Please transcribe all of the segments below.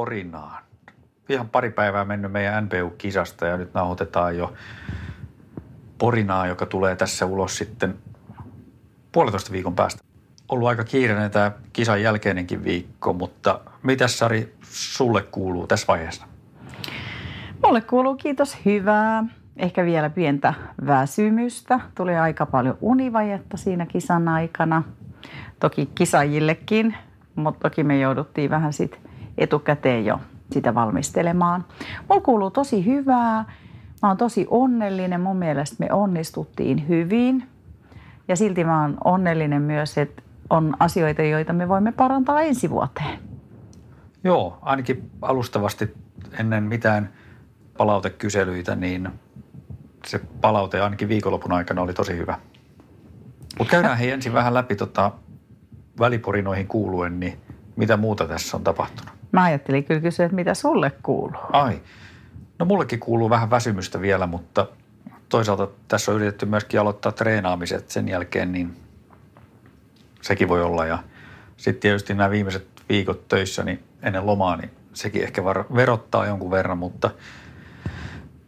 Väliporinaan. Ihan pari päivää mennyt meidän NPU-kisasta ja nyt nauhoitetaan jo porinaa, joka tulee tässä ulos sitten puolitoista viikon päästä. Ollut aika kiireinen tämä kisan jälkeinenkin viikko, mutta mitä Sari sulle kuuluu tässä vaiheessa? Mulle kuuluu kiitos hyvää. Ehkä vielä pientä väsymystä. Tuli aika paljon univajetta siinä kisan aikana. Toki kisajillekin, mutta toki me jouduttiin vähän sit etukäteen jo sitä valmistelemaan. Mulla kuuluu tosi hyvää. Mä oon tosi onnellinen. Mun mielestä me onnistuttiin hyvin. Ja silti mä oon onnellinen myös, että on asioita, joita me voimme parantaa ensi vuoteen. Joo, ainakin alustavasti ennen mitään palautekyselyitä, niin se palaute ainakin viikonlopun aikana oli tosi hyvä. Mutta käydään hei ensin vähän läpi tota väliporinoihin kuuluen, niin mitä muuta tässä on tapahtunut? Mä ajattelin kyllä kysyä, että mitä sulle kuuluu. Ai, no mullekin kuuluu vähän väsymystä vielä, mutta toisaalta tässä on yritetty myöskin aloittaa treenaamiset sen jälkeen, niin sekin voi olla. Ja sitten tietysti nämä viimeiset viikot töissä niin ennen lomaa, niin sekin ehkä verottaa jonkun verran, mutta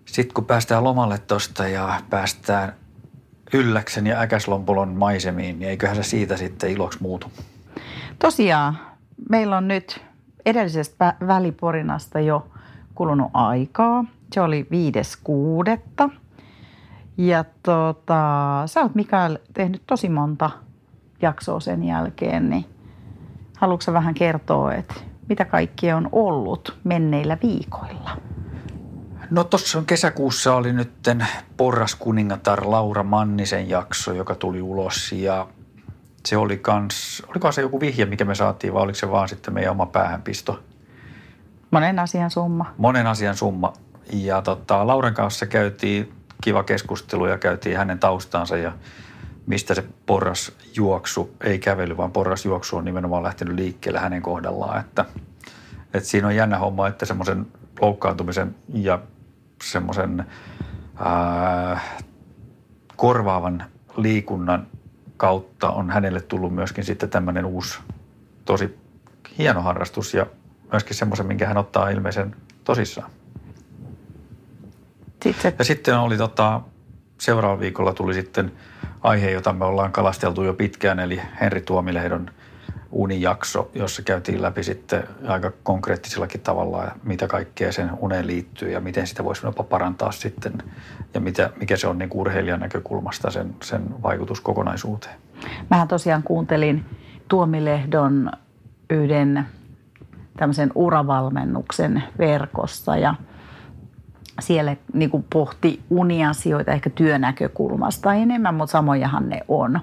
sitten kun päästään lomalle tosta ja päästään Ylläksen ja Äkäslompolon maisemiin, niin eiköhän se siitä sitten iloksi muutu. Tosiaan, meillä on nyt edellisestä vä- väliporinasta jo kulunut aikaa. Se oli viides kuudetta. Ja tota, sä oot Mikael tehnyt tosi monta jaksoa sen jälkeen, niin haluatko vähän kertoa, että mitä kaikkea on ollut menneillä viikoilla? No tuossa kesäkuussa oli nytten porraskuningatar Laura Mannisen jakso, joka tuli ulos ja se oli kans, olikohan se joku vihje, mikä me saatiin vai oliko se vaan sitten meidän oma päähänpisto? Monen asian summa. Monen asian summa. Ja tota, Lauren kanssa käytiin kiva keskustelu ja käytiin hänen taustansa ja mistä se porrasjuoksu, ei kävely, vaan porrasjuoksu on nimenomaan lähtenyt liikkeelle hänen kohdallaan. Että, että siinä on jännä homma, että semmoisen loukkaantumisen ja semmoisen korvaavan liikunnan kautta on hänelle tullut myöskin sitten tämmöinen uusi, tosi hieno harrastus ja myöskin semmoisen, minkä hän ottaa ilmeisen tosissaan. Sitten Ja sitten oli tota, seuraavalla viikolla tuli sitten aihe, jota me ollaan kalasteltu jo pitkään, eli Henri Tuomilehdon unijakso, jossa käytiin läpi sitten aika konkreettisellakin tavalla, mitä kaikkea sen uneen liittyy ja miten sitä voisi jopa parantaa sitten ja mitä, mikä se on niin urheilijan näkökulmasta sen, sen vaikutus kokonaisuuteen. Mähän tosiaan kuuntelin Tuomilehdon yhden tämmöisen uravalmennuksen verkossa ja siellä niin kuin pohti uniasioita ehkä työnäkökulmasta enemmän, mutta samojahan ne on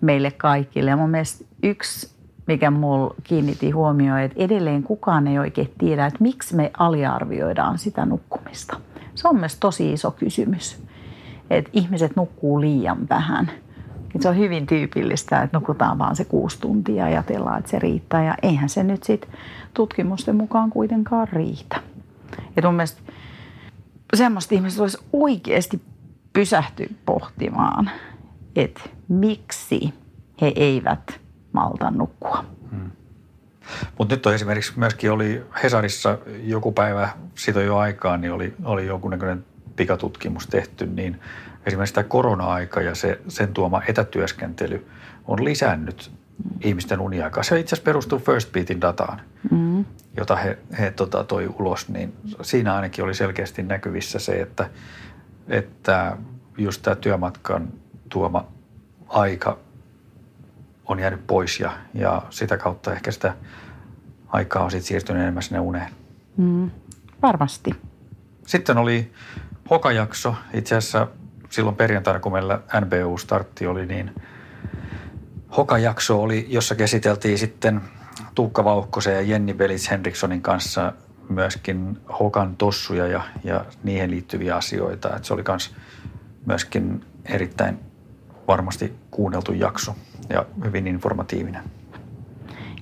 meille kaikille. Ja mun mielestä yksi, mikä mulla kiinnitti huomioon, että edelleen kukaan ei oikein tiedä, että miksi me aliarvioidaan sitä nukkumista. Se on myös tosi iso kysymys, että ihmiset nukkuu liian vähän. Se on hyvin tyypillistä, että nukutaan vaan se kuusi tuntia ja ajatellaan, että se riittää. Ja eihän se nyt sit tutkimusten mukaan kuitenkaan riitä. Ja mun mielestä semmoista ihmiset olisi oikeasti pysähtyä pohtimaan, että miksi he eivät malta nukkua. Mutta nyt on esimerkiksi myöskin oli Hesarissa joku päivä, siitä jo aikaa, niin oli, oli jonkunnäköinen pikatutkimus tehty, niin esimerkiksi tämä korona-aika ja se, sen tuoma etätyöskentely on lisännyt ihmisten uniaikaa. Se itse asiassa perustuu First Beatin dataan, mm. jota he, he tota, toi ulos, niin siinä ainakin oli selkeästi näkyvissä se, että, että just tämä työmatkan tuoma aika on jäänyt pois ja, ja sitä kautta ehkä sitä aikaa on sitten siirtynyt enemmän sinne uneen. Mm, varmasti. Sitten oli Hokajakso. Itse asiassa silloin perjantaina, kun meillä NBU-startti oli, niin Hoka-jakso oli, jossa käsiteltiin sitten Tuukka Vauhkosen ja Jenni Belits Henrikssonin kanssa myöskin Hokan tossuja ja, ja niihin liittyviä asioita. Et se oli myös myöskin erittäin varmasti kuunneltu jakso ja hyvin informatiivinen.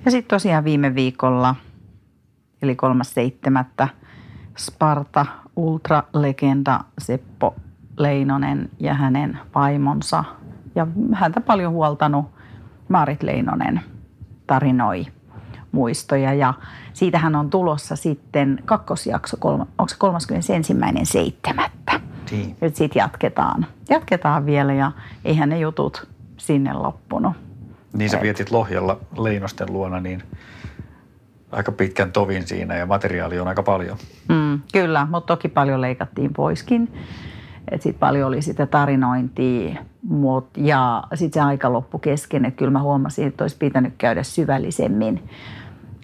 Ja sitten tosiaan viime viikolla, eli 3.7. Sparta ultralegenda Seppo Leinonen ja hänen vaimonsa ja häntä paljon huoltanut Marit Leinonen tarinoi muistoja ja siitähän on tulossa sitten kakkosjakso, onko se 31.7. Niin. Nyt sitten jatketaan. Jatketaan vielä ja eihän ne jutut sinne loppunut. Niin sä vietit Lohjalla Leinosten luona, niin aika pitkän tovin siinä ja materiaali on aika paljon. Mm, kyllä, mutta toki paljon leikattiin poiskin. Sitten paljon oli sitä tarinointia mut, ja sitten se aika loppu kesken. Että kyllä mä huomasin, että olisi pitänyt käydä syvällisemmin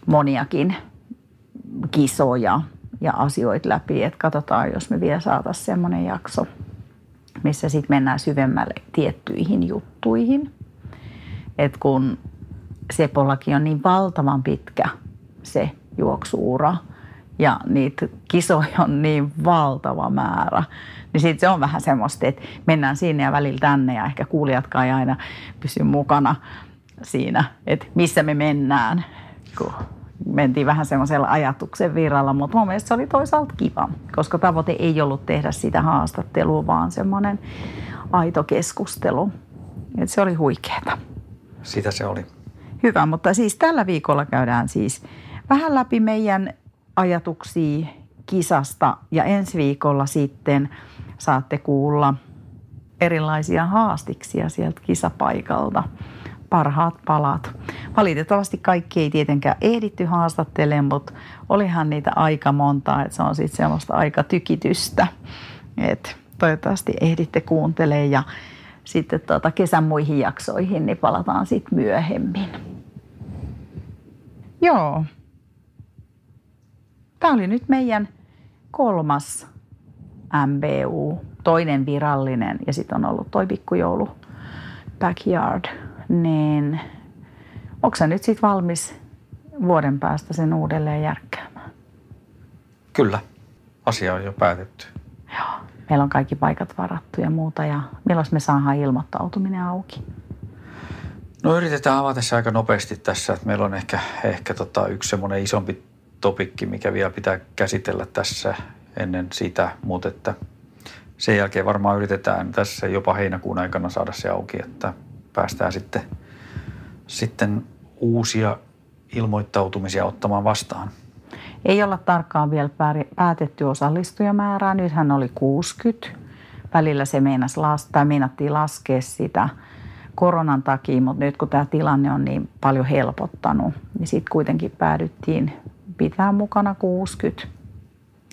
moniakin kisoja ja asioita läpi. Että katsotaan, jos me vielä saataisiin semmoinen jakso, missä sitten mennään syvemmälle tiettyihin juttuihin. Et kun Sepollakin on niin valtavan pitkä se juoksuura ja niitä kisoja on niin valtava määrä, niin sitten se on vähän semmoista, että mennään sinne ja välillä tänne ja ehkä kuulijatkaan ei aina pysy mukana siinä, että missä me mennään, mentiin vähän semmoisella ajatuksen virralla, mutta mun mielestä se oli toisaalta kiva, koska tavoite ei ollut tehdä sitä haastattelua, vaan semmoinen aito keskustelu. Et se oli huikeeta. Sitä se oli. Hyvä, mutta siis tällä viikolla käydään siis vähän läpi meidän ajatuksia kisasta ja ensi viikolla sitten saatte kuulla erilaisia haastiksia sieltä kisapaikalta parhaat palat. Valitettavasti kaikki ei tietenkään ehditty haastattelemaan, mutta olihan niitä aika monta, että se on sitten semmoista aika tykitystä. Et toivottavasti ehditte kuuntelemaan ja sitten tuota kesän muihin jaksoihin, niin palataan sitten myöhemmin. Joo. Tämä oli nyt meidän kolmas MBU, toinen virallinen ja sitten on ollut toi pikkujoulu backyard niin onko nyt sitten valmis vuoden päästä sen uudelleen järkkäämään? Kyllä, asia on jo päätetty. Joo, meillä on kaikki paikat varattu ja muuta ja milloin me saadaan ilmoittautuminen auki? No yritetään avata se aika nopeasti tässä, että meillä on ehkä, ehkä tota yksi semmoinen isompi topikki, mikä vielä pitää käsitellä tässä ennen sitä, mutta että sen jälkeen varmaan yritetään tässä jopa heinäkuun aikana saada se auki, että päästään sitten, sitten uusia ilmoittautumisia ottamaan vastaan. Ei olla tarkkaan vielä päätetty osallistujamäärää. Nythän oli 60. Välillä se meinas las, tai meinattiin laskea sitä koronan takia, mutta nyt kun tämä tilanne on niin paljon helpottanut, niin sitten kuitenkin päädyttiin pitää mukana 60.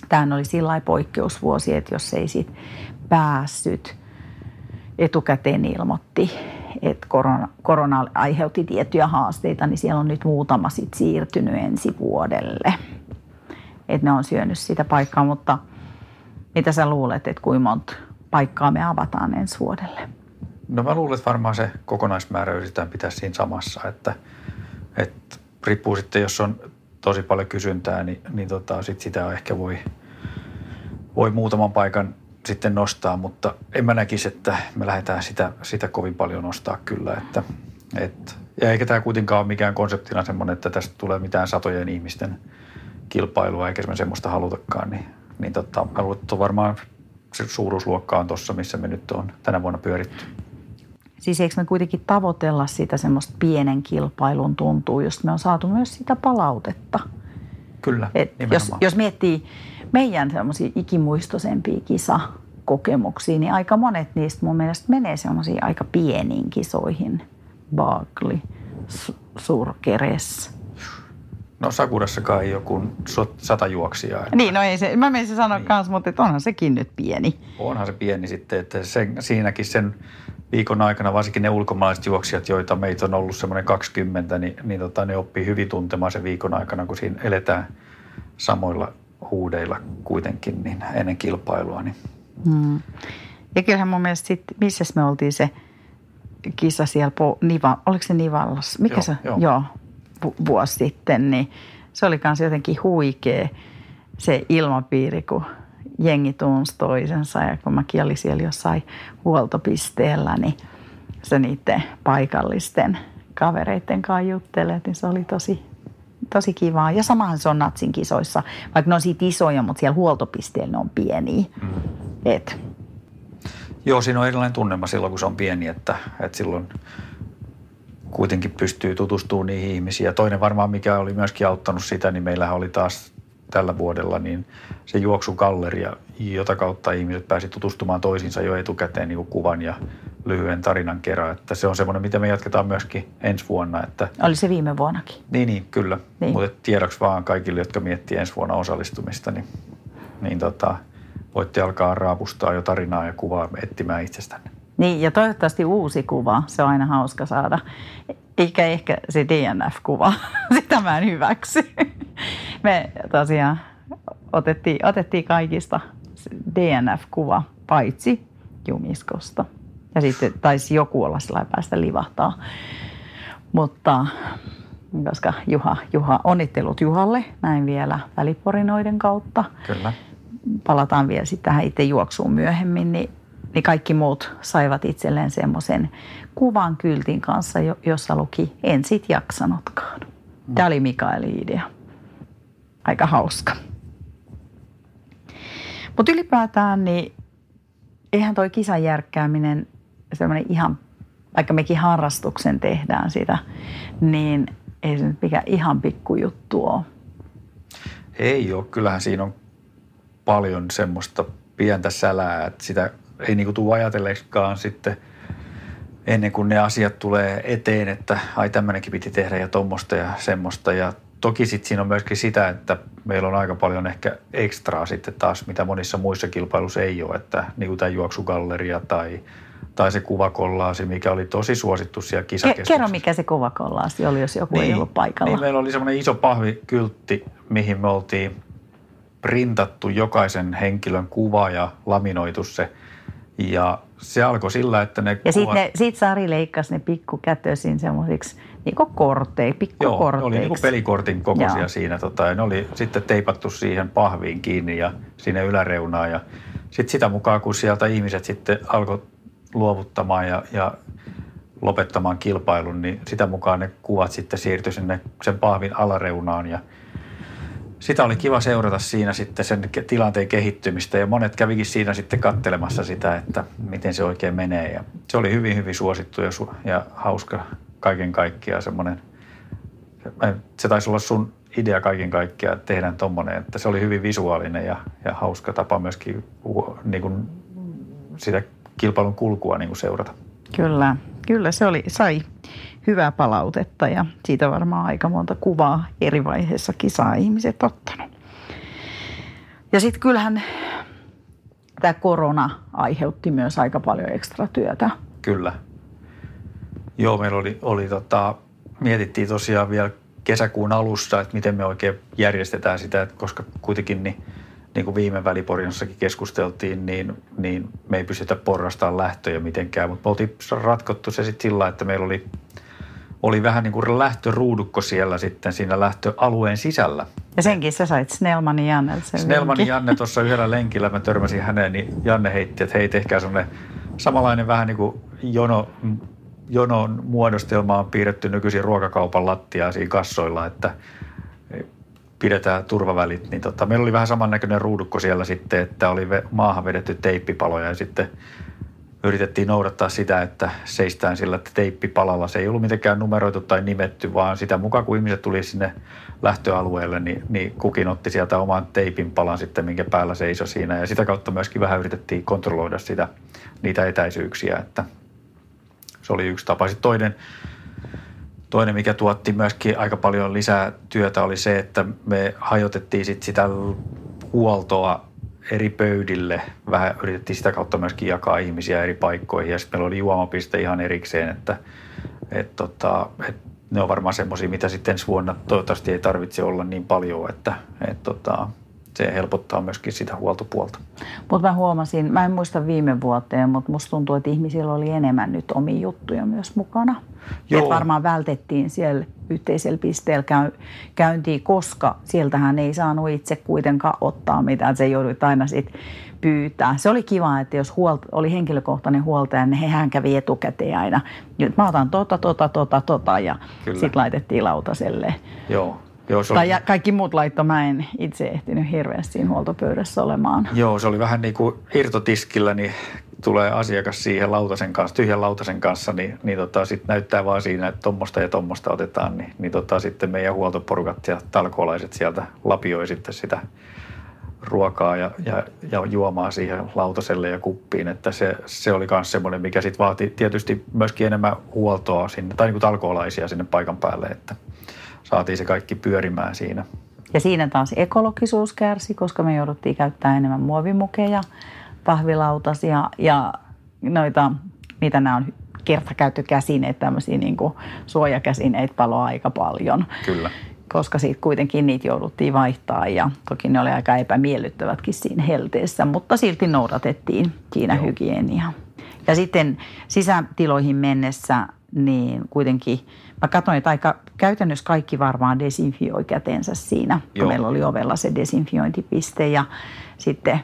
Tämä oli sillä poikkeusvuosi, että jos ei sitten päässyt etukäteen ilmoitti, että korona, korona aiheutti tiettyjä haasteita, niin siellä on nyt muutama sit siirtynyt ensi vuodelle. Että ne on syönyt sitä paikkaa, mutta mitä sä luulet, että kuinka monta paikkaa me avataan ensi vuodelle? No mä luulen, että varmaan se kokonaismäärä yritetään pitää siinä samassa, että, että riippuu sitten, jos on tosi paljon kysyntää, niin, niin tota, sit sitä ehkä voi, voi muutaman paikan sitten nostaa, mutta en mä näkisi, että me lähdetään sitä, sitä kovin paljon nostaa kyllä. Että, et, ja eikä tämä kuitenkaan ole mikään konseptina semmoinen, että tästä tulee mitään satojen ihmisten kilpailua, eikä me semmoista halutakaan, niin, niin tota, mä luulen, että varmaan se suuruusluokka on tuossa, missä me nyt on tänä vuonna pyöritty. Siis eikö me kuitenkin tavoitella sitä semmoista pienen kilpailun tuntuu, josta me on saatu myös sitä palautetta. Kyllä, Et jos, jos miettii meidän semmoisia ikimuistoisempia kisakokemuksia, niin aika monet niistä mun mielestä menee semmoisiin aika pieniin kisoihin. Baakli, Surkeres. No Sakurassakaan ei joku sata juoksijaa. Että... Niin, no ei se, mä menisin sanoa niin. kanssa, mutta onhan sekin nyt pieni. Onhan se pieni sitten, että sen, siinäkin sen viikon aikana, varsinkin ne ulkomaalaiset juoksijat, joita meitä on ollut semmoinen 20, niin, niin tota, ne oppii hyvin tuntemaan sen viikon aikana, kun siinä eletään samoilla huudeilla kuitenkin niin ennen kilpailua. Niin. Hmm. Ja kyllähän mun mielestä sitten, missä me oltiin se kisa siellä, po, Niva, oliko se Nivallas? Mikä Joo, se? joo. joo vu, vuosi sitten, niin se oli kanssa jotenkin huikea se ilmapiiri, kun jengi tunsi toisensa ja kun mäkin olin siellä jossain huoltopisteellä, niin se niiden paikallisten kavereiden kanssa juttelet, niin se oli tosi, tosi kivaa. Ja samahan se on Natsin kisoissa, vaikka ne on siitä isoja, mutta siellä huoltopisteellä ne on pieniä. Mm. Et, Joo, siinä on erilainen tunnelma silloin, kun se on pieni, että, että silloin kuitenkin pystyy tutustumaan niihin ihmisiin. Ja toinen varmaan, mikä oli myöskin auttanut sitä, niin meillähän oli taas tällä vuodella niin se juoksugalleria, jota kautta ihmiset pääsi tutustumaan toisiinsa jo etukäteen niin kuin kuvan ja lyhyen tarinan kerran. Että se on semmoinen, mitä me jatketaan myöskin ensi vuonna. Että, oli se viime vuonnakin. niin, niin, kyllä. Niin. Mutta tiedoksi vaan kaikille, jotka miettii ensi vuonna osallistumista, niin, niin tota, voitte alkaa raapustaa jo tarinaa ja kuvaa etsimään itsestänne. Niin, ja toivottavasti uusi kuva. Se on aina hauska saada. Eikä ehkä se DNF-kuva. Sitä mä en hyväksy. Me tosiaan otettiin, otettiin kaikista DNF-kuva, paitsi Jumiskosta. Ja sitten taisi joku olla sillä päästä livahtaa. Mutta koska Juha, Juha, onnittelut Juhalle näin vielä väliporinoiden kautta Kyllä. palataan vielä sitten tähän itse juoksuun myöhemmin, niin, niin kaikki muut saivat itselleen semmoisen kuvan kyltin kanssa, jo- jossa luki en sit jaksanutkaan. Tämä oli Mikaelin idea. Aika hauska. Mutta ylipäätään niin eihän toi kisan järkkääminen semmoinen ihan, vaikka mekin harrastuksen tehdään sitä, niin ei se nyt mikään ihan pikkujuttu ole. Ei ole. Kyllähän siinä on paljon semmoista pientä sälää, että sitä ei niinku tule ajatelleeksikaan sitten ennen kuin ne asiat tulee eteen, että ai tämmöinenkin piti tehdä ja tuommoista ja semmoista. Ja toki sitten siinä on myöskin sitä, että meillä on aika paljon ehkä ekstraa sitten taas, mitä monissa muissa kilpailuissa ei ole, että niin kuin tämä juoksugalleria tai, tai se kuvakollaasi, mikä oli tosi suosittu siellä Ke- kisakeskuksessa. kerro, mikä se kovakollaasti oli, jos joku ei ollut paikalla. Niin, meillä oli semmoinen iso pahvikyltti, mihin me oltiin printattu jokaisen henkilön kuva ja laminoitu se. Ja se alkoi sillä, että ne ja kuvat... sitten sit Sari leikkasi ne pikkukätösin semmoisiksi niinku kortteiksi, Joo, pikkukorteiksi. ne oli niin kuin pelikortin kokoisia Joo. siinä. Tota, ja ne oli sitten teipattu siihen pahviin kiinni ja sinne yläreunaan. Ja sitten sitä mukaan, kun sieltä ihmiset sitten alkoi luovuttamaan ja, ja lopettamaan kilpailun, niin sitä mukaan ne kuvat sitten siirtyi sinne sen pahvin alareunaan ja sitä oli kiva seurata siinä sitten sen tilanteen kehittymistä ja monet kävikin siinä sitten kattelemassa sitä, että miten se oikein menee. Ja se oli hyvin, hyvin suosittu ja, su- ja hauska kaiken kaikkiaan semmoinen. Se, se taisi olla sun idea kaiken kaikkiaan, että tehdään tommonen, että se oli hyvin visuaalinen ja, ja hauska tapa myöskin niin kuin sitä kilpailun kulkua niin kuin seurata. Kyllä, kyllä se oli, sai hyvää palautetta ja siitä varmaan aika monta kuvaa eri vaiheessa kisaa ihmiset ottanut. Ja sitten kyllähän tämä korona aiheutti myös aika paljon ekstra työtä. Kyllä. Joo, meillä oli, oli tota, mietittiin tosiaan vielä kesäkuun alussa, että miten me oikein järjestetään sitä, että koska kuitenkin niin, niin kuin viime väliporjassakin keskusteltiin, niin, niin me ei pystytä porrastamaan lähtöjä mitenkään, mutta me oltiin ratkottu se sitten sillä, että meillä oli, oli vähän niin kuin lähtöruudukko siellä sitten siinä lähtöalueen sisällä. Ja senkin sä sait Snellmanin sen Snellmanin vinkin. Janne tuossa yhdellä lenkillä, mä törmäsin häneen, niin Janne heitti, että hei tehkää semmoinen samanlainen vähän niin kuin jono, jonon muodostelma on piirretty nykyisin ruokakaupan lattiaa siinä kassoilla, että pidetään turvavälit. Niin tota, meillä oli vähän samannäköinen ruudukko siellä sitten, että oli maahan vedetty teippipaloja ja sitten yritettiin noudattaa sitä, että seistään sillä että teippipalalla. Se ei ollut mitenkään numeroitu tai nimetty, vaan sitä mukaan kun ihmiset tuli sinne lähtöalueelle, niin, niin kukin otti sieltä oman teipin palan sitten, minkä päällä seisoi siinä. Ja sitä kautta myöskin vähän yritettiin kontrolloida sitä, niitä etäisyyksiä, että se oli yksi tapa. Sitten toinen, toinen, mikä tuotti myöskin aika paljon lisää työtä, oli se, että me hajotettiin sit sitä huoltoa eri pöydille. Vähän yritettiin sitä kautta myöskin jakaa ihmisiä eri paikkoihin. Ja sitten meillä oli juomapiste ihan erikseen, että et tota, et ne on varmaan semmoisia, mitä sitten ensi vuonna toivottavasti ei tarvitse olla niin paljon, että et tota, se helpottaa myöskin sitä huoltopuolta. Mutta mä huomasin, mä en muista viime vuoteen, mutta musta tuntuu, että ihmisillä oli enemmän nyt omia juttuja myös mukana. Joo. Et varmaan vältettiin siellä yhteisellä pisteellä käy, käyntiin, koska sieltähän ei saanut itse kuitenkaan ottaa mitään. Se joudut aina sitten pyytää. Se oli kiva, että jos huolt, oli henkilökohtainen huoltaja, niin hehän kävi etukäteen aina. Nyt mä otan tota, tota, tota, tota ja sitten laitettiin lautaselle. Joo. Joo, se oli... Tai kaikki muut laitto, mä en itse ehtinyt hirveästi siinä huoltopöydässä olemaan. Joo, se oli vähän niin kuin irtotiskillä, niin tulee asiakas siihen lautasen kanssa, tyhjän lautasen kanssa, niin, niin tota, sitten näyttää vaan siinä, että tuommoista ja tuommoista otetaan, niin, niin tota, sitten meidän huoltoporukat ja talkoolaiset sieltä lapioi sitten sitä ruokaa ja, ja, ja juomaa siihen lautaselle ja kuppiin, että se, se oli myös semmoinen, mikä sitten vaati tietysti myöskin enemmän huoltoa sinne, tai niin kuin talkoolaisia sinne paikan päälle, että saatiin se kaikki pyörimään siinä. Ja siinä taas ekologisuus kärsi, koska me jouduttiin käyttämään enemmän muovimukeja, pahvilautasia ja noita, mitä nämä on, kertakäyttökäsineet, tämmöisiä niin kuin suojakäsineitä paloa aika paljon. Kyllä koska siitä kuitenkin niitä jouduttiin vaihtaa ja toki ne oli aika epämiellyttävätkin siinä helteessä, mutta silti noudatettiin siinä Joo. hygieniaa. Ja sitten sisätiloihin mennessä niin kuitenkin mä katsoin, että aika käytännössä kaikki varmaan desinfioi kätensä siinä, Joo. kun meillä oli ovella se desinfiointipiste ja sitten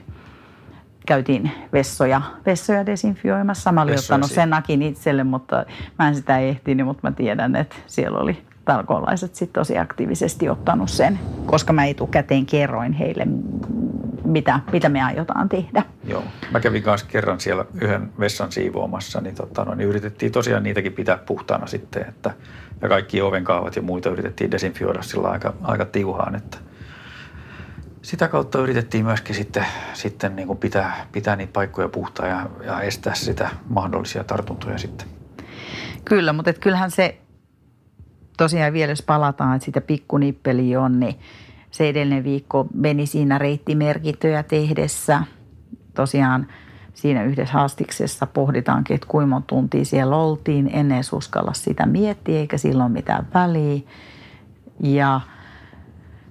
käytiin vessoja, vessoja desinfioimassa. Mä olin ottanut sen nakin itselle, mutta mä en sitä ehtinyt, mutta mä tiedän, että siellä oli talkoolaiset sitten tosi aktiivisesti ottanut sen, koska mä etukäteen kerroin heille, mitä, mitä me aiotaan tehdä. Joo. Mä kävin kanssa kerran siellä yhden vessan siivoamassa, niin, tota, no, niin yritettiin tosiaan niitäkin pitää puhtaana sitten, että, ja kaikki ovenkaavat ja muita yritettiin desinfioida sillä aika, aika tiuhaan, että sitä kautta yritettiin myöskin sitten, sitten niin kuin pitää, pitää niitä paikkoja puhtaa ja, ja estää sitä mahdollisia tartuntoja sitten. Kyllä, mutta et kyllähän se tosiaan vielä jos palataan, että sitä pikkunippeli on, niin se edellinen viikko meni siinä reittimerkintöjä tehdessä. Tosiaan siinä yhdessä haastiksessa pohditaankin, että kuinka monta tuntia siellä oltiin. Ennen edes uskalla sitä miettiä, eikä silloin mitään väliä. Ja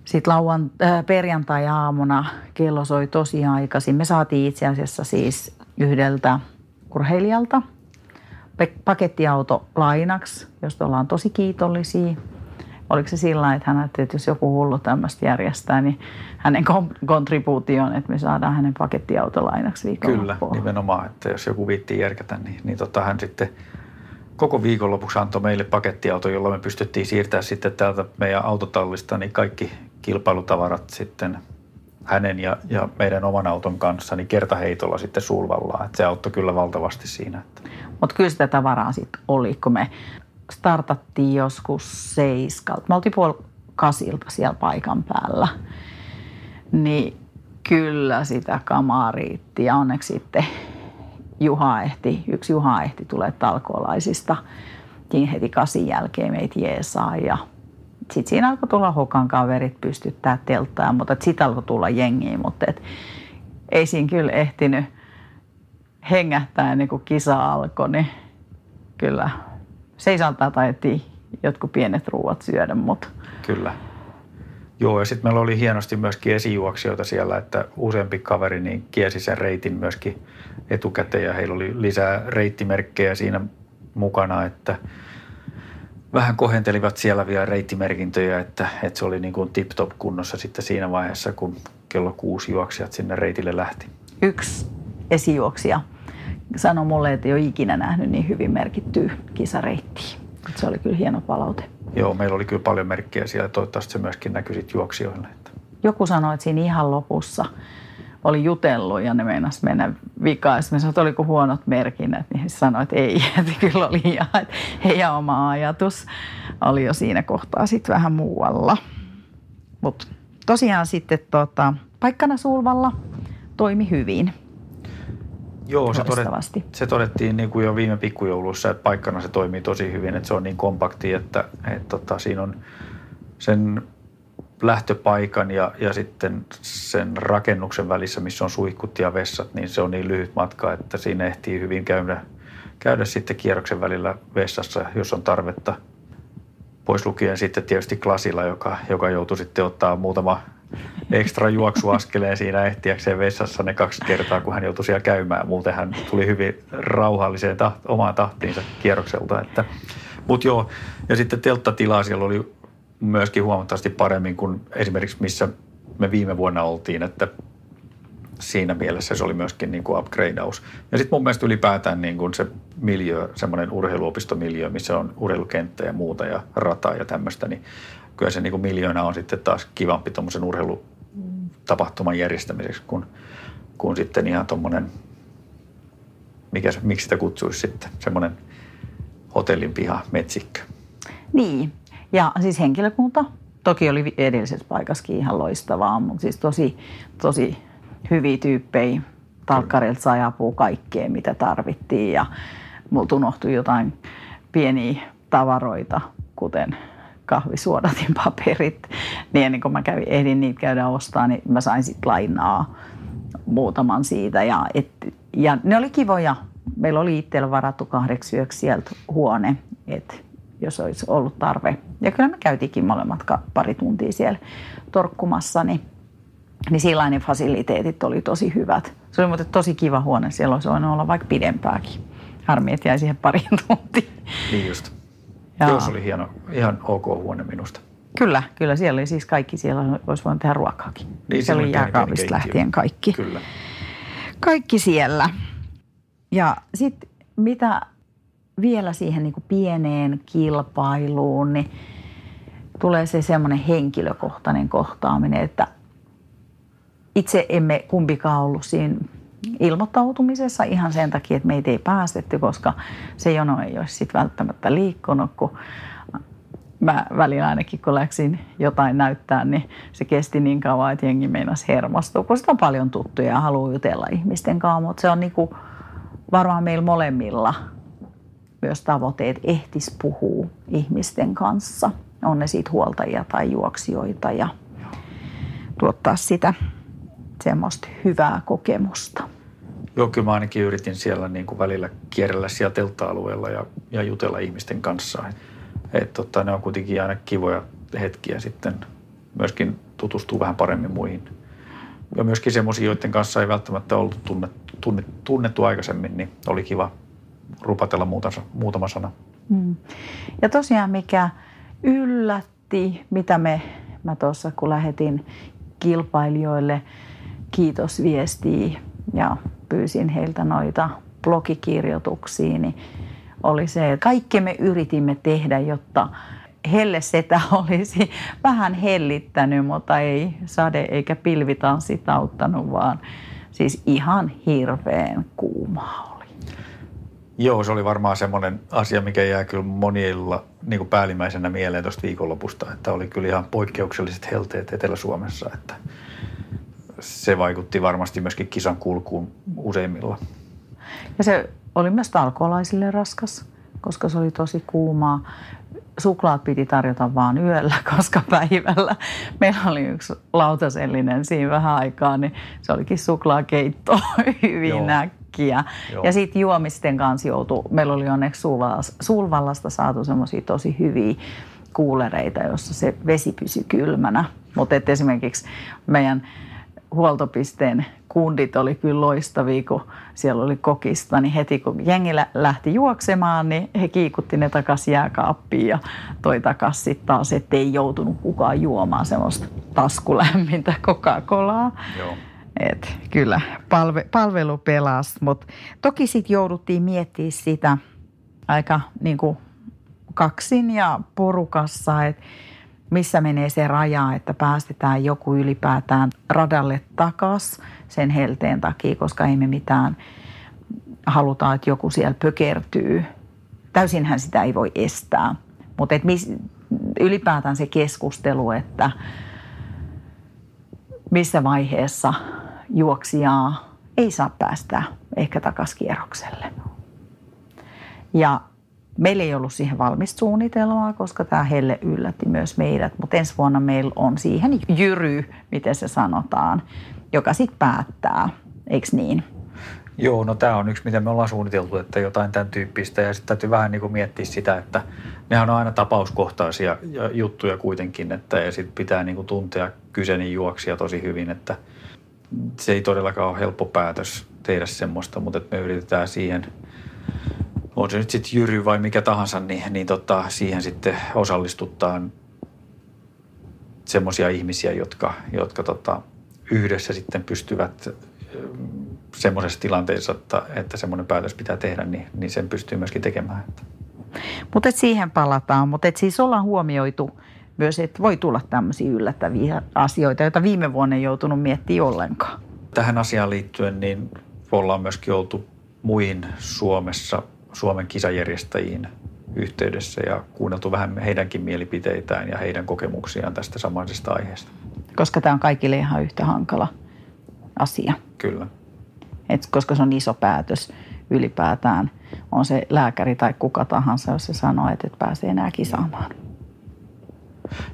sitten lauan, äh, perjantai-aamuna kello soi tosi aikaisin. Me saatiin itse asiassa siis yhdeltä urheilijalta pakettiauto lainaksi, josta ollaan tosi kiitollisia. Oliko se sillä että hän ajatteli, että jos joku hullu tämmöistä järjestää, niin hänen kontribuutio on, että me saadaan hänen pakettiauto lainaksi viikonloppuun. Kyllä, nimenomaan, että jos joku viittii järkätä, niin, niin tota, hän sitten koko viikonlopuksi antoi meille pakettiauto, jolla me pystyttiin siirtämään sitten täältä meidän autotallista niin kaikki kilpailutavarat sitten hänen ja, ja meidän oman auton kanssa niin kertaheitolla sitten Sulvallaan. Että se auttoi kyllä valtavasti siinä. Että. Mutta kyllä sitä tavaraa sitten oli, kun me startattiin joskus seiskalta. Me oltiin puoli kasilta siellä paikan päällä. Niin kyllä sitä kamaa riitti ja onneksi sitten Juha ehti, yksi Juha ehti tulee talkoolaisista niin heti kasin jälkeen meitä jeesaa ja sitten siinä alkoi tulla hokan kaverit pystyttää telttaa, mutta sitten alkoi tulla jengiä, mutta et, ei siinä kyllä ehtinyt hengähtää ennen kuin kisa alkoi, niin kyllä seisaltaa taidettiin jotkut pienet ruuat syödä, mutta... Kyllä. Joo, ja sitten meillä oli hienosti myöskin esijuoksijoita siellä, että useampi kaveri niin kiesi sen reitin myöskin etukäteen ja heillä oli lisää reittimerkkejä siinä mukana, että vähän kohentelivat siellä vielä reittimerkintöjä, että, että se oli niin kuin tip-top kunnossa sitten siinä vaiheessa, kun kello kuusi juoksijat sinne reitille lähti. Yksi esijuoksija sanoi mulle, että ei ole ikinä nähnyt niin hyvin merkittyä kisareittiä. Se oli kyllä hieno palaute. Joo, meillä oli kyllä paljon merkkejä siellä. Toivottavasti se myöskin näkyi sitten juoksijoille. Joku sanoi, että siinä ihan lopussa oli jutellut ja ne meinas mennä vikaan. Sitten sanoin, että oliko huonot merkinnät, niin sanoi, että ei, että kyllä oli ihan, että heidän oma ajatus oli jo siinä kohtaa sitten vähän muualla. Mutta tosiaan sitten tota, paikkana Sulvalla toimi hyvin. Joo, se, todet, se todettiin niin kuin jo viime pikkujoulussa, että paikkana se toimii tosi hyvin, että se on niin kompakti, että, että tota, siinä on sen lähtöpaikan ja, ja sitten sen rakennuksen välissä, missä on suihkut ja vessat, niin se on niin lyhyt matka, että siinä ehtii hyvin käydä, käydä sitten kierroksen välillä vessassa, jos on tarvetta. Pois lukien sitten tietysti klasilla, joka, joka joutui sitten ottaa muutama ekstra juoksuaskeleen siinä ehtiäkseen vessassa ne kaksi kertaa, kun hän joutui siellä käymään. Muuten hän tuli hyvin rauhalliseen taht- omaan tahtiinsa kierrokselta. Että, mutta joo, ja sitten telttatilaa siellä oli myöskin huomattavasti paremmin kuin esimerkiksi missä me viime vuonna oltiin, että siinä mielessä se oli myöskin niin kuin upgradeaus. Ja sitten mun mielestä ylipäätään niin kuin se miljö, semmoinen urheiluopistomiljö, missä on urheilukenttä ja muuta ja rata ja tämmöistä, niin kyllä se niin kuin miljoona on sitten taas kivampi tuommoisen urheilutapahtuman järjestämiseksi kuin, kuin sitten ihan tuommoinen, miksi sitä kutsuisi sitten, semmoinen hotellin piha, metsikkö. Niin, ja siis henkilökunta toki oli edellisessä paikassakin ihan loistavaa, mutta siis tosi, tosi hyviä tyyppejä. Talkkarilta sai apua kaikkeen, mitä tarvittiin ja multa unohtui jotain pieniä tavaroita, kuten kahvisuodatin paperit. Niin ennen kuin mä kävin, ehdin niitä käydä ostaa, niin mä sain sitten lainaa muutaman siitä. Ja, et, ja ne oli kivoja. Meillä oli itsellä varattu kahdeksi yöksi sieltä huone, että jos olisi ollut tarve. Ja kyllä me käytiinkin molemmat pari tuntia siellä torkkumassa, niin, niin sillainen fasiliteetit oli tosi hyvät. Se oli muuten tosi kiva huone, siellä olisi voinut olla vaikka pidempääkin. Harmi, että jäi siihen pariin tuntiin. Niin just. Se oli hieno, ihan ok huone minusta. Kyllä, kyllä siellä oli siis kaikki, siellä olisi voinut tehdä ruokaakin. Niin, siellä oli jääkaapista lähtien kaikki. Kyllä. Kaikki siellä. Ja sitten mitä vielä siihen niin kuin pieneen kilpailuun, niin tulee se semmoinen henkilökohtainen kohtaaminen, että itse emme kumpikaan ollut siinä ilmoittautumisessa ihan sen takia, että meitä ei päästetty, koska se jono ei olisi sitten välttämättä liikkunut, kun mä välillä ainakin kun läksin jotain näyttää, niin se kesti niin kauan, että jengi meinasi hermostua, kun sitä on paljon tuttuja ja haluaa jutella ihmisten kanssa, mutta se on niinku varmaan meillä molemmilla myös tavoite, että ehtis puhua ihmisten kanssa, on ne siitä huoltajia tai juoksijoita ja tuottaa sitä semmoista hyvää kokemusta. Joo, kyllä mä ainakin yritin siellä niin kuin välillä kierrellä siellä teltta-alueella ja, ja jutella ihmisten kanssa. Et, tota, ne on kuitenkin aina kivoja hetkiä sitten myöskin tutustua vähän paremmin muihin. Ja myöskin semmoisia, joiden kanssa ei välttämättä ollut tunnettu, tunnettu, tunnettu aikaisemmin, niin oli kiva rupatella muutama, muutama sana. Mm. Ja tosiaan mikä yllätti, mitä me, mä tuossa kun lähetin kilpailijoille kiitosviestiä ja pyysin heiltä noita blogikirjoituksia, niin oli se, että kaikki me yritimme tehdä, jotta helle setä olisi vähän hellittänyt, mutta ei sade eikä pilvitanssit auttanut, vaan siis ihan hirveän kuumaa Joo, se oli varmaan semmoinen asia, mikä jää kyllä monilla niin kuin päällimmäisenä mieleen tuosta viikonlopusta, että oli kyllä ihan poikkeukselliset helteet Etelä-Suomessa, että se vaikutti varmasti myöskin kisan kulkuun useimmilla. Ja se oli myös talkolaisille raskas, koska se oli tosi kuumaa. Suklaat piti tarjota vaan yöllä, koska päivällä meillä oli yksi lautasellinen siinä vähän aikaa, niin se olikin suklaakeitto hyvin Joo äkkiä. Joo. Ja sitten juomisten kanssa joutui, meillä oli onneksi Sulvallasta saatu semmoisia tosi hyviä kuulereita, jossa se vesi pysyi kylmänä. Mutta esimerkiksi meidän huoltopisteen kundit oli kyllä loistavia, kun siellä oli kokista, niin heti kun jengi lähti juoksemaan, niin he kiikutti ne takaisin jääkaappiin ja toi takaisin sitten taas, ettei joutunut kukaan juomaan semmoista taskulämmintä Coca-Colaa. Joo. Et kyllä palve, palvelu pelasi, mutta toki sitten jouduttiin miettimään sitä aika niin kuin kaksin ja porukassa, että missä menee se raja, että päästetään joku ylipäätään radalle takas sen helteen takia, koska ei me mitään halutaan, että joku siellä pökertyy. Täysinhän sitä ei voi estää, mutta et mis, ylipäätään se keskustelu, että missä vaiheessa juoksijaa ei saa päästä ehkä takaisin kierrokselle. Ja meillä ei ollut siihen valmista suunnitelmaa, koska tämä helle yllätti myös meidät, mutta ensi vuonna meillä on siihen jyry, miten se sanotaan, joka sitten päättää, eikö niin? Joo, no tämä on yksi, mitä me ollaan suunniteltu, että jotain tämän tyyppistä. Ja sitten täytyy vähän niin kuin miettiä sitä, että nehän on aina tapauskohtaisia juttuja kuitenkin, että ja sitten pitää niin kuin tuntea kyseinen juoksija tosi hyvin, että se ei todellakaan ole helppo päätös tehdä semmoista, mutta että me yritetään siihen, on se nyt sitten Jyry vai mikä tahansa, niin, niin tota, siihen sitten osallistuttaa semmoisia ihmisiä, jotka, jotka tota, yhdessä sitten pystyvät semmoisessa tilanteessa, että, että semmoinen päätös pitää tehdä, niin, niin sen pystyy myöskin tekemään. Mutta siihen palataan, mutta siis ollaan huomioitu myös, että voi tulla tämmöisiä yllättäviä asioita, joita viime vuonna ei joutunut miettimään ollenkaan. Tähän asiaan liittyen niin ollaan myöskin oltu muihin Suomessa, Suomen kisajärjestäjiin yhteydessä ja kuunneltu vähän heidänkin mielipiteitään ja heidän kokemuksiaan tästä samaisesta aiheesta. Koska tämä on kaikille ihan yhtä hankala asia. Kyllä. Et koska se on iso päätös ylipäätään, on se lääkäri tai kuka tahansa, jos se sanoo, että et pääsee enää kisaamaan.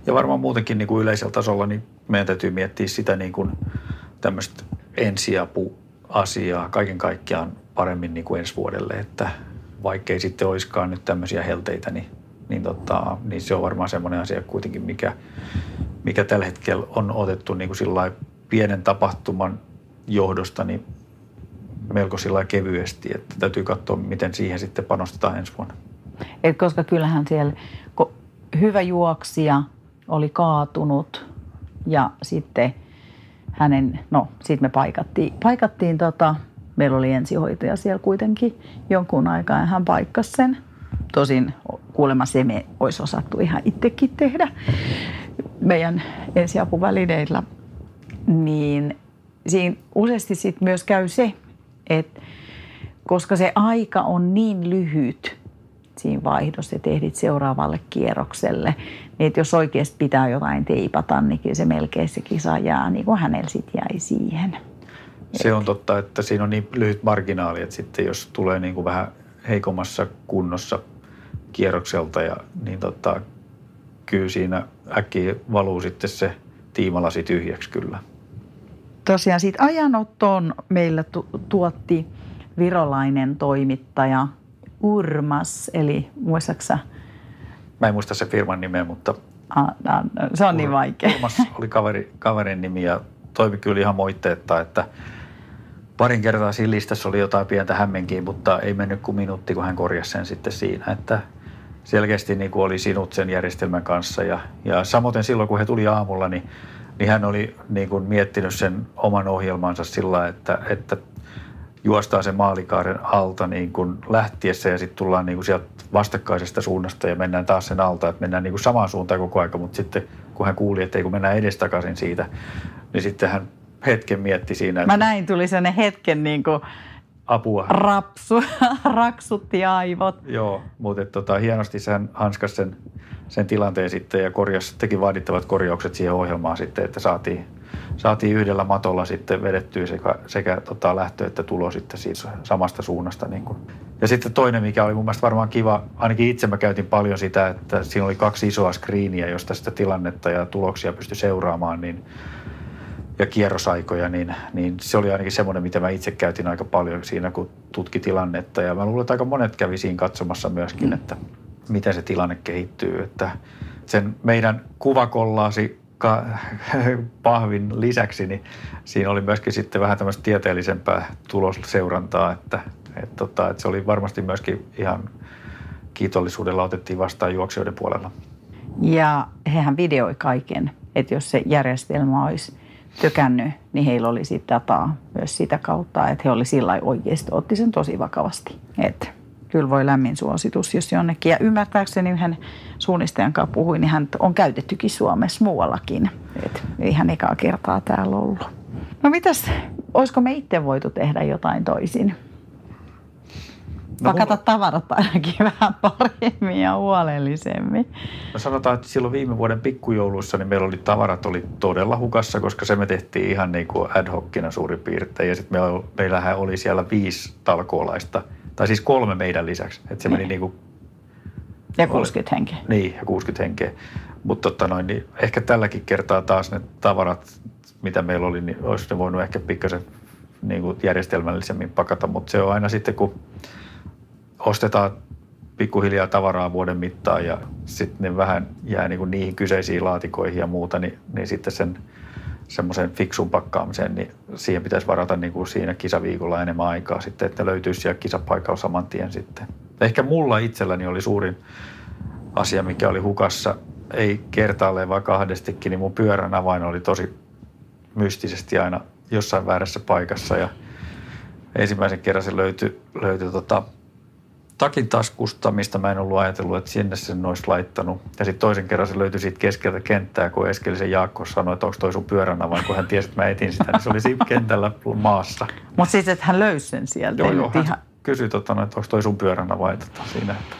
Ja varmaan muutenkin niin kuin yleisellä tasolla niin meidän täytyy miettiä sitä niin kuin tämmöistä ensiapuasiaa kaiken kaikkiaan paremmin niin kuin ensi vuodelle, että vaikkei sitten olisikaan nyt tämmöisiä helteitä, niin, niin, tota, niin se on varmaan semmoinen asia kuitenkin, mikä, mikä tällä hetkellä on otettu niin kuin pienen tapahtuman johdosta niin melko sillä kevyesti, että täytyy katsoa, miten siihen sitten panostetaan ensi vuonna. Et koska kyllähän siellä hyvä juoksija oli kaatunut ja sitten hänen, no sitten me paikattiin, paikattiin tota, meillä oli ensihoitaja siellä kuitenkin jonkun aikaa ja hän paikkasi sen. Tosin kuulemma se me olisi osattu ihan itsekin tehdä meidän ensiapuvälineillä. Niin siinä useasti sitten myös käy se, että koska se aika on niin lyhyt siinä vaihdossa, että ehdit seuraavalle kierrokselle, niin että jos oikeasti pitää jotain teipata, niin kyllä se melkein se kisa jää, niin kuin hänellä sitten jäi siihen. Se on totta, että siinä on niin lyhyt marginaali, että sitten jos tulee niin kuin vähän heikommassa kunnossa kierrokselta, ja, niin tota, kyllä siinä äkkiä valuu sitten se tiimalasi tyhjäksi kyllä. Tosiaan siitä ajanottoon meillä tu- tuotti virolainen toimittaja Urmas, eli muistaksä? Mä en muista se firman nimeä, mutta... Ah, no, se on Ur- niin vaikea. Urmas oli kaveri, kaverin nimi ja toimi kyllä ihan moitteetta, että parin kertaa siinä listassa oli jotain pientä hämmenkiä, mutta ei mennyt kuin minuutti, kun hän korjasi sen sitten siinä, että selkeästi niin kuin oli sinut sen järjestelmän kanssa. Ja, ja samoin silloin, kun he tuli aamulla, niin niin hän oli niin kuin miettinyt sen oman ohjelmansa sillä, että, että juostaan sen maalikaaren alta niin kuin lähtiessä ja sitten tullaan niin kuin sieltä vastakkaisesta suunnasta ja mennään taas sen alta, että mennään niin kuin samaan suuntaan koko aika, mutta sitten kun hän kuuli, että ei kun mennään edestakaisin siitä, niin sitten hän hetken mietti siinä. Mä näin tuli sellainen hetken niin kuin apua. Rapsu, raksutti aivot. Joo, mutta tota, hienosti hän hanskas sen sen tilanteen sitten ja korjas, teki vaadittavat korjaukset siihen ohjelmaan sitten, että saatiin, saatiin yhdellä matolla sitten vedettyä sekä, sekä tota lähtö että tulo sitten siitä samasta suunnasta. Niin kuin. Ja sitten toinen, mikä oli mun mielestä varmaan kiva, ainakin itse mä käytin paljon sitä, että siinä oli kaksi isoa screeniä, josta sitä tilannetta ja tuloksia pystyi seuraamaan, niin ja kierrosaikoja, niin, niin se oli ainakin semmoinen, mitä mä itse käytin aika paljon siinä, kun tutki tilannetta. Ja mä luulen, että aika monet kävi siinä katsomassa myöskin, mm. että miten se tilanne kehittyy. Että sen meidän kuvakollaasi pahvin lisäksi, niin siinä oli myöskin sitten vähän tämmöistä tieteellisempää tulosseurantaa, että, että, tota, että se oli varmasti myöskin ihan kiitollisuudella otettiin vastaan juoksijoiden puolella. Ja hehän videoi kaiken, että jos se järjestelmä olisi tökännyt, niin heillä oli sitten dataa myös sitä kautta, että he oli sillä oikeasti, otti sen tosi vakavasti. Että kyllä voi lämmin suositus, jos jonnekin. Ja ymmärtääkseni yhden suunnistajan kanssa puhuin, niin hän on käytettykin Suomessa muuallakin. Et ihan ekaa kertaa täällä ollut. No mitäs, olisiko me itse voitu tehdä jotain toisin? No, Pakata mulla... tavarat ainakin vähän paremmin ja huolellisemmin. No sanotaan, että silloin viime vuoden pikkujouluissa niin meillä oli tavarat oli todella hukassa, koska se me tehtiin ihan niin kuin ad hocina suurin piirtein. Ja sitten meillä, meillähän oli siellä viisi talkoolaista – tai siis kolme meidän lisäksi. Että se meni niin kuin, ja 60 henkeä. Niin, ja 60 henkeä. Mutta tota noin, niin ehkä tälläkin kertaa taas ne tavarat, mitä meillä oli, niin olisi ne voinut ehkä pikkasen niin kuin järjestelmällisemmin pakata. Mutta se on aina sitten, kun ostetaan pikkuhiljaa tavaraa vuoden mittaan ja sitten ne vähän jää niin kuin niihin kyseisiin laatikoihin ja muuta, niin, niin sitten sen semmoisen fiksun pakkaamiseen, niin siihen pitäisi varata niin kuin siinä kisaviikolla enemmän aikaa sitten, että löytyisi siellä kisapaikalla saman tien sitten. Ehkä mulla itselläni oli suurin asia, mikä oli hukassa, ei kertaalleen vaan kahdestikin, niin mun pyörän avain oli tosi mystisesti aina jossain väärässä paikassa ja ensimmäisen kerran se löytyi, löytyi tota, takin taskusta, mistä mä en ollut ajatellut, että sinne sen olisi laittanut. Ja sitten toisen kerran se löytyi siitä keskeltä kenttää, kun Eskelisen Jaakko sanoi, että onko toi sun pyörän avain, kun hän tiesi, että mä etin sitä, niin se oli siinä kentällä maassa. Mutta siis, että hän löysi sen sieltä. Joo, joo, hän ihan... kysyi, tota, että onko toi sun pyörän avain tota, siinä. Että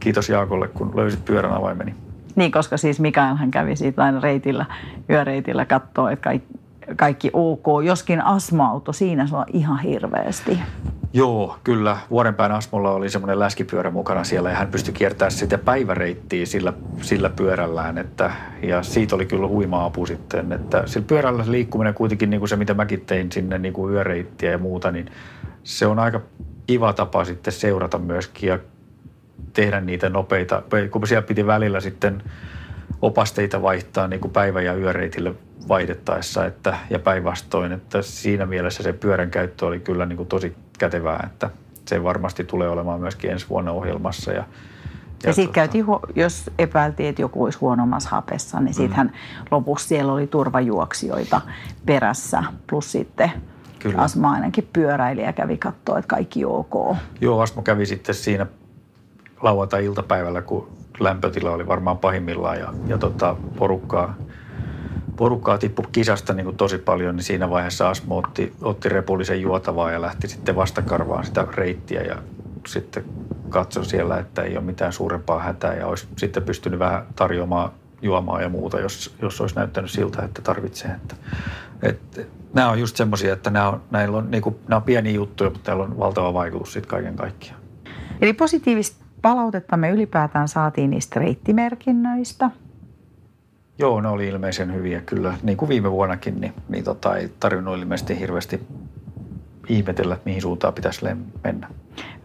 kiitos Jaakolle, kun löysit pyörän avaimeni. Niin, koska siis Mikael hän kävi siitä aina reitillä, yöreitillä katsoo, että kaikki, kaikki ok. Joskin asma-auto, siinä on ihan hirveästi. Joo, kyllä. Vuodenpään Asmolla oli semmoinen läskipyörä mukana siellä ja hän pystyi kiertämään sitä päiväreittiä sillä, sillä pyörällään. Että, ja siitä oli kyllä huima apu sitten. Että sillä pyörällä liikkuminen kuitenkin niin kuin se, mitä mäkin tein sinne niin kuin yöreittiä ja muuta, niin se on aika kiva tapa sitten seurata myöskin ja tehdä niitä nopeita, kun siellä piti välillä sitten opasteita vaihtaa niin kuin päivä- ja yöreitille vaihdettaessa että, ja päinvastoin, että siinä mielessä se pyörän käyttö oli kyllä niin kuin tosi kätevää, että se varmasti tulee olemaan myöskin ensi vuonna ohjelmassa. Ja, ja, ja sitten tota... käytiin, jos epäiltiin, että joku olisi huonommassa hapessa, niin sittenhän mm. lopussa siellä oli turvajuoksijoita perässä, plus sitten Kyllä. Asma ainakin pyöräilijä kävi katsoa, että kaikki ok. Joo, Asmo kävi sitten siinä lauantai-iltapäivällä, kun lämpötila oli varmaan pahimmillaan ja, ja tota, porukkaa, porukkaa tippui kisasta niin kuin tosi paljon, niin siinä vaiheessa Asmo otti, otti repullisen juotavaa ja lähti sitten vastakarvaan sitä reittiä ja sitten katsoi siellä, että ei ole mitään suurempaa hätää ja olisi sitten pystynyt vähän tarjoamaan juomaa ja muuta, jos, jos olisi näyttänyt siltä, että tarvitsee. Että, että nämä on just semmoisia, että nämä on, näillä on, niin kuin, nämä on pieniä juttuja, mutta täällä on valtava vaikutus sitten kaiken kaikkiaan. Eli positiivista palautetta me ylipäätään saatiin niistä reittimerkinnöistä. Joo, ne oli ilmeisen hyviä kyllä. Niin kuin viime vuonnakin, niin, niin tota, ei tarvinnut ilmeisesti hirveästi ihmetellä, että mihin suuntaan pitäisi mennä.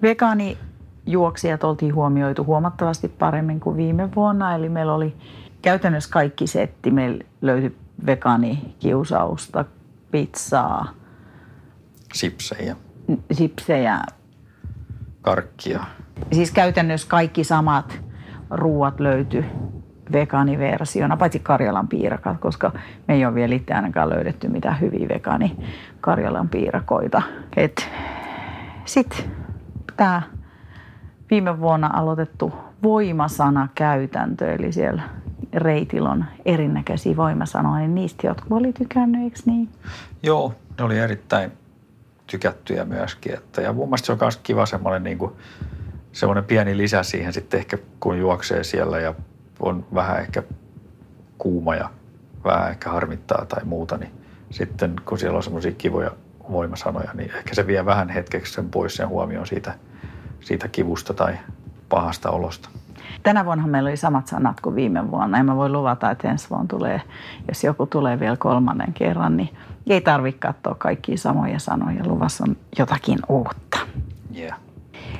Vegaanijuoksijat oltiin huomioitu huomattavasti paremmin kuin viime vuonna. Eli meillä oli käytännössä kaikki setti. Meillä löytyi vegaanikiusausta, pizzaa. Sipsejä. Sipsejä. Karkkia Siis käytännössä kaikki samat ruuat löytyy vegaaniversiona, paitsi Karjalan piirakat, koska me ei ole vielä itse ainakaan löydetty mitään hyviä vegaani Karjalan piirakoita. Sitten tämä viime vuonna aloitettu voimasana käytäntö, eli siellä reitillä on erinäköisiä voimasanoja, niin niistä jotkut oli tykännyt, eikö niin? Joo, ne oli erittäin tykättyjä myöskin. Että, ja mun mielestä se on myös kiva semmoinen niin kuin semmoinen pieni lisä siihen sitten ehkä, kun juoksee siellä ja on vähän ehkä kuuma ja vähän ehkä harmittaa tai muuta, niin sitten kun siellä on semmoisia kivoja voimasanoja, niin ehkä se vie vähän hetkeksi sen pois sen huomioon siitä, siitä kivusta tai pahasta olosta. Tänä vuonna meillä oli samat sanat kuin viime vuonna. En mä voi luvata, että ensi vuonna tulee, jos joku tulee vielä kolmannen kerran, niin ei tarvitse katsoa kaikkia samoja sanoja. Luvassa on jotakin uutta. Yeah.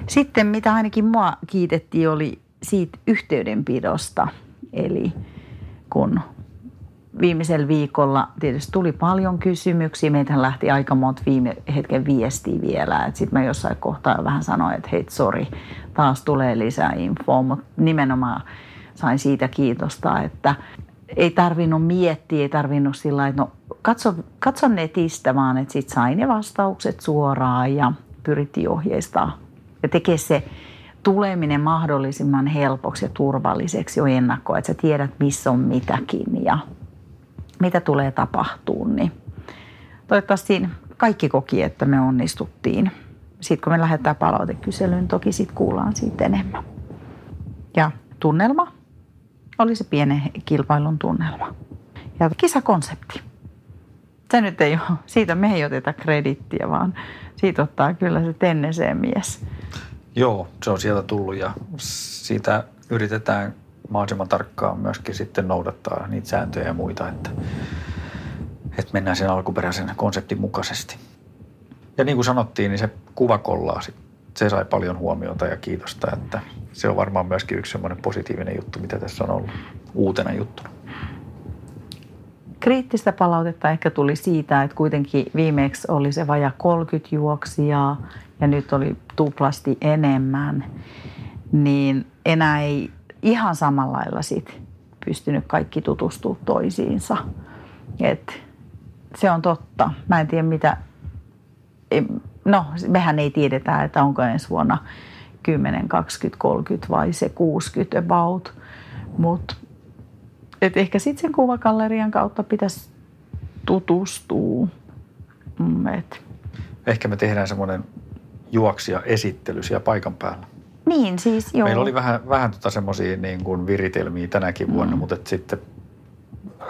Sitten mitä ainakin mua kiitettiin oli siitä yhteydenpidosta. Eli kun viimeisellä viikolla tietysti tuli paljon kysymyksiä. Meitä lähti aika monta viime hetken viestiä vielä. Sitten mä jossain kohtaa vähän sanoin, että hei, sori, taas tulee lisää infoa. Mutta nimenomaan sain siitä kiitosta, että ei tarvinnut miettiä, ei tarvinnut sillä että no katso, katso netistä, vaan että sitten sain ne vastaukset suoraan ja pyrittiin ohjeistaa ja tekee se tuleminen mahdollisimman helpoksi ja turvalliseksi jo ennakkoon, että sä tiedät, missä on mitäkin ja mitä tulee tapahtuun. Niin toivottavasti kaikki koki, että me onnistuttiin. Sitten kun me lähdetään palautekyselyyn, toki sitten kuullaan siitä enemmän. Ja tunnelma oli se pienen kilpailun tunnelma. Ja kisakonsepti. Se nyt ei ole, siitä me ei oteta kredittiä, vaan siitä ottaa kyllä se Tenneseen mies. Joo, se on sieltä tullut ja siitä yritetään mahdollisimman tarkkaan myöskin sitten noudattaa niitä sääntöjä ja muita, että, että mennään sen alkuperäisen konseptin mukaisesti. Ja niin kuin sanottiin, niin se kuvakollaasi, se sai paljon huomiota ja kiitosta, että se on varmaan myöskin yksi semmoinen positiivinen juttu, mitä tässä on ollut uutena juttuna. kriittistä palautetta ehkä tuli siitä, että kuitenkin viimeksi oli se vaja 30 juoksijaa ja nyt oli tuplasti enemmän, niin enää ei ihan samalla lailla sit pystynyt kaikki tutustumaan toisiinsa. Et se on totta. Mä en tiedä mitä, no mehän ei tiedetä, että onko ensi vuonna 10, 20, 30 vai se 60 about. Mutta ehkä sitten sen kuvakallerian kautta pitäisi tutustua. Mm, et. Ehkä me tehdään semmoinen juoksija esittely siellä paikan päällä. Niin siis joo. Meillä oli vähän, vähän tota semmoisia niin kuin viritelmiä tänäkin vuonna, mm. mutta sitten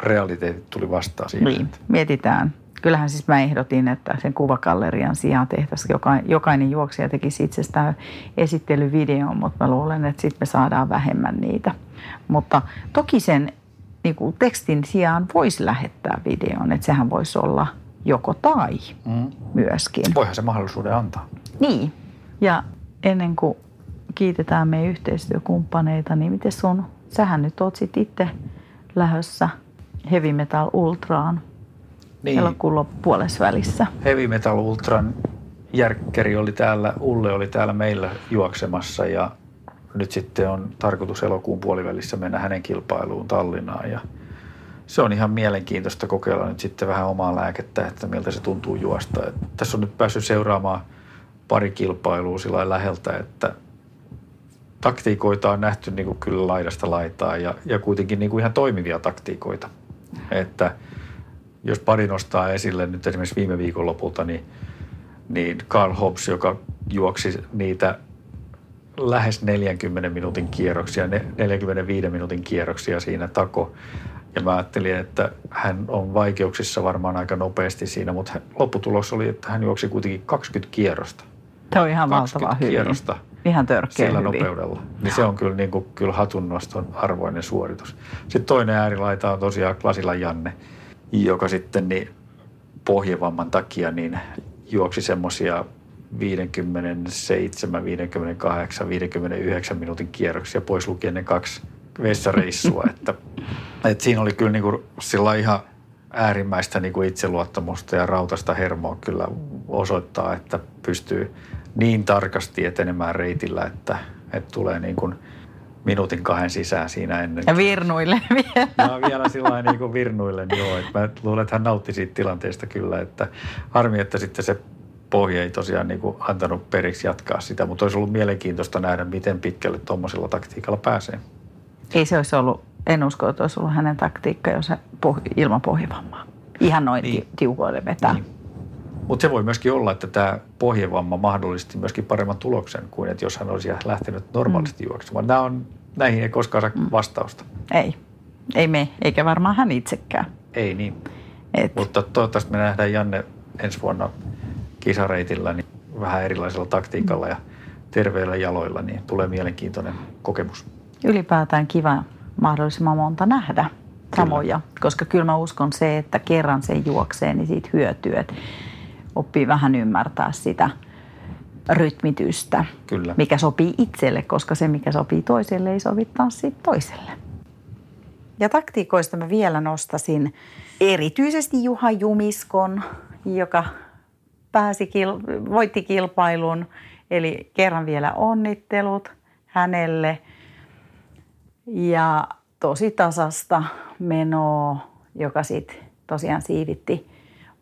realiteetit tuli vastaan siinä. Niin, mietitään. Kyllähän siis mä ehdotin, että sen kuvakallerian sijaan tehtäisiin, jokainen, jokainen juoksija tekisi itsestään esittelyvideon, mutta mä luulen, että sitten me saadaan vähemmän niitä. Mutta toki sen niin kuin tekstin sijaan voisi lähettää videon, että sehän voisi olla joko tai mm. myöskin. Voihan se mahdollisuuden antaa. Niin, ja ennen kuin kiitetään meidän yhteistyökumppaneita, niin miten sun, sähän nyt oot sit itse lähössä Heavy Metal Ultraan niin. elokuun puolessa välissä. Heavy Metal Ultran Järkkeri oli täällä, Ulle oli täällä meillä juoksemassa ja nyt sitten on tarkoitus elokuun puolivälissä mennä hänen kilpailuun Tallinnaan ja se on ihan mielenkiintoista kokeilla nyt sitten vähän omaa lääkettä, että miltä se tuntuu juosta. Että tässä on nyt päässyt seuraamaan pari kilpailua sillä läheltä, että taktiikoita on nähty niin kuin kyllä laidasta laitaa ja, ja kuitenkin niin kuin ihan toimivia taktiikoita. Että jos pari nostaa esille nyt esimerkiksi viime viikon lopulta, niin, niin Carl Hobbs, joka juoksi niitä lähes 40 minuutin kierroksia, 45 minuutin kierroksia siinä tako. Ja mä ajattelin, että hän on vaikeuksissa varmaan aika nopeasti siinä, mutta lopputulos oli, että hän juoksi kuitenkin 20 kierrosta. On ihan valtava hyvin. kierrosta ihan törkeä sillä hyvin. nopeudella. Niin se on kyllä, niin kuin, kyllä hatunnoston arvoinen suoritus. Sitten toinen äärilaita on tosiaan Klasila Janne, joka sitten niin pohjevamman takia niin juoksi semmoisia 57, 58, 59 minuutin kierroksia pois lukien ne kaksi vessareissua. että, että siinä oli kyllä niin kuin sillä ihan äärimmäistä niin kuin itseluottamusta ja rautasta hermoa kyllä osoittaa, että pystyy niin tarkasti etenemään reitillä, että, että tulee niin kuin minuutin kahden sisään siinä ennen. Ja virnuille vielä. Ja vielä sillä niin kuin virnuille, niin joo. Että mä luulen, että hän nautti siitä tilanteesta kyllä. Että harmi, että sitten se pohja ei tosiaan niin kuin antanut periksi jatkaa sitä, mutta olisi ollut mielenkiintoista nähdä, miten pitkälle tuommoisella taktiikalla pääsee. Ei se olisi ollut, en usko, että olisi ollut hänen taktiikka, jos ilman pohjavammaa. Ihan noin niin. tiukoille vetää. Niin. Mutta se voi myöskin olla, että tämä pohjevamma mahdollisti myöskin paremman tuloksen kuin että jos hän olisi lähtenyt normaalisti mm. juoksemaan. Nämä on, näihin ei koskaan saa mm. vastausta. Ei. Ei me, eikä varmaan hän itsekään. Ei niin. Et. Mutta toivottavasti me nähdään Janne ensi vuonna kisareitillä niin vähän erilaisella taktiikalla mm. ja terveillä jaloilla, niin tulee mielenkiintoinen kokemus. Ylipäätään kiva mahdollisimman monta nähdä samoja, kyllä. koska kyllä mä uskon se, että kerran sen juoksee, niin siitä hyötyy, että oppii vähän ymmärtää sitä rytmitystä, kyllä. mikä sopii itselle, koska se, mikä sopii toiselle, ei sovi taas siitä toiselle. Ja taktiikoista mä vielä nostasin erityisesti Juha Jumiskon, joka pääsi kil- voitti kilpailun. Eli kerran vielä onnittelut hänelle. Ja tosi tasasta menoa, joka sitten tosiaan siivitti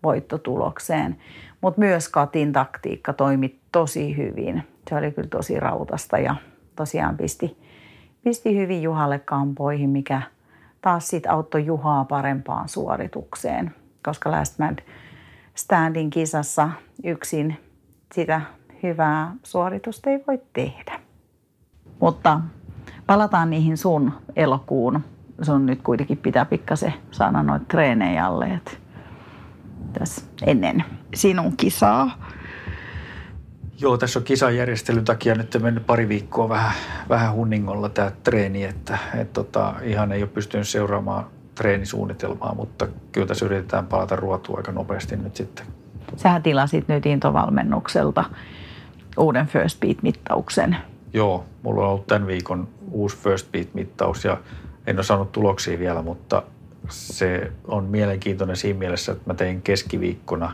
voittotulokseen. Mutta myös Katin taktiikka toimi tosi hyvin. Se oli kyllä tosi rautasta ja tosiaan pisti, pisti hyvin Juhalle kampoihin, mikä taas sitten auttoi Juhaa parempaan suoritukseen. Koska Last Man Standin kisassa yksin sitä hyvää suoritusta ei voi tehdä. Mutta palataan niihin sun elokuun. Sun nyt kuitenkin pitää pikkasen saada noita treenejä alle, että tässä ennen sinun kisaa. Joo, tässä on kisajärjestelyn takia nyt mennyt pari viikkoa vähän, vähän hunningolla tämä treeni, että et tota, ihan ei ole pystynyt seuraamaan treenisuunnitelmaa, mutta kyllä tässä yritetään palata ruotua aika nopeasti nyt sitten. Sähän tilasit nyt intovalmennukselta uuden First Beat-mittauksen. Joo, mulla on ollut tämän viikon uusi First Beat-mittaus ja en ole saanut tuloksia vielä, mutta se on mielenkiintoinen siinä mielessä, että mä tein keskiviikkona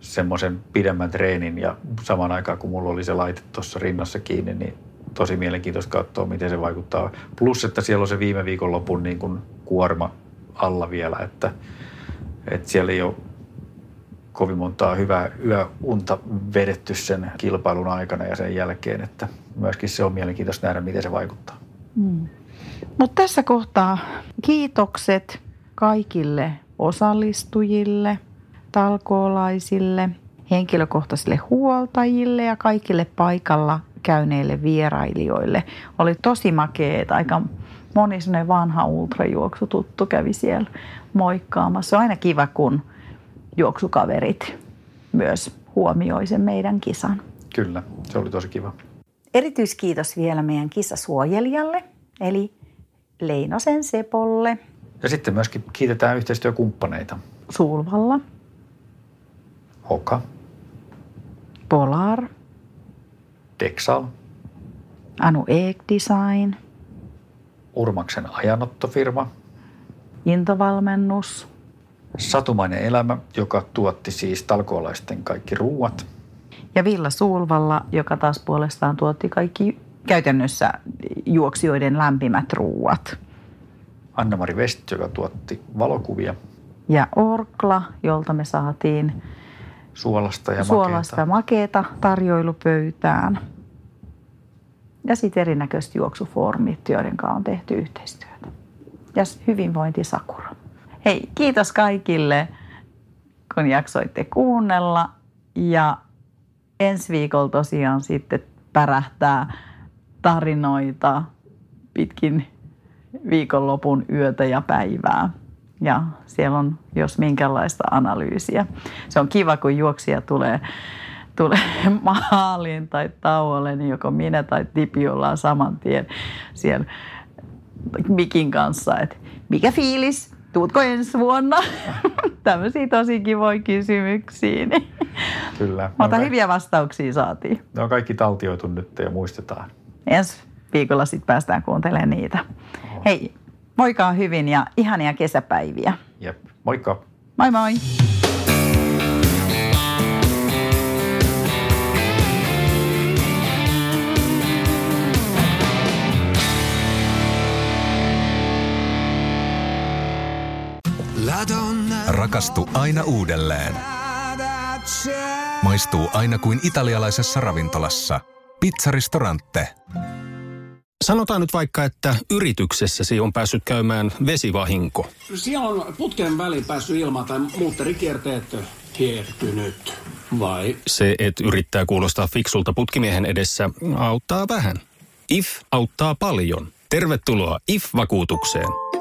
semmoisen pidemmän treenin ja samaan aikaan kun mulla oli se laite tuossa rinnassa kiinni, niin tosi mielenkiintoista katsoa, miten se vaikuttaa. Plus, että siellä on se viime viikonlopun niin kuin kuorma alla vielä, että, että siellä ei ole kovin montaa hyvää yöunta vedetty sen kilpailun aikana ja sen jälkeen, että myöskin se on mielenkiintoista nähdä, miten se vaikuttaa. Mm. Mutta tässä kohtaa kiitokset kaikille osallistujille, talkoolaisille, henkilökohtaisille huoltajille ja kaikille paikalla käyneille vierailijoille. Oli tosi makeet, aika moni vanha ultrajuoksututtu kävi siellä moikkaamassa. Se on aina kiva, kun juoksukaverit myös huomioi sen meidän kisan. Kyllä, se oli tosi kiva. Erityiskiitos vielä meidän kisasuojelijalle, eli Leinosen Sepolle. Ja sitten myöskin kiitetään yhteistyökumppaneita. Sulvalla. Hoka. Polar. Dexal. Anu Eek Design. Urmaksen ajanottofirma. Intovalmennus. Satumainen elämä, joka tuotti siis talkoolaisten kaikki ruuat. Ja Villa Suulvalla, joka taas puolestaan tuotti kaikki käytännössä juoksijoiden lämpimät ruuat. Anna-Mari West, joka tuotti valokuvia. Ja Orkla, jolta me saatiin suolasta ja suolasta makeeta. tarjoilupöytään. Ja sitten erinäköiset juoksufoorumit, joiden kanssa on tehty yhteistyötä. Ja hyvinvointi Sakura. Hei, kiitos kaikille, kun jaksoitte kuunnella. Ja ensi viikolla tosiaan sitten pärähtää tarinoita pitkin viikonlopun yötä ja päivää. Ja siellä on jos minkälaista analyysiä. Se on kiva, kun juoksija tulee, tulee maaliin tai tauolle, niin joko minä tai Tipi ollaan saman tien siellä mikin kanssa, että mikä fiilis, tuutko ensi vuonna? Tämmöisiä tosi kivoja kysymyksiä. Kyllä. Mutta hyviä vastauksia saatiin. Ne on kaikki taltioitu nyt ja muistetaan. Ensi viikolla sitten päästään kuuntelemaan niitä. Oho. Hei, moikaa hyvin ja ihania kesäpäiviä. Jep, moikka. Moi moi. Rakastu aina uudelleen. Maistuu aina kuin italialaisessa ravintolassa. Pizzaristorante. Sanotaan nyt vaikka, että yrityksessäsi on päässyt käymään vesivahinko. Siellä on putken väliin päässyt ilma tai muutterikierteet kiertynyt. Vai? Se, että yrittää kuulostaa fiksulta putkimiehen edessä, auttaa vähän. IF auttaa paljon. Tervetuloa IF-vakuutukseen.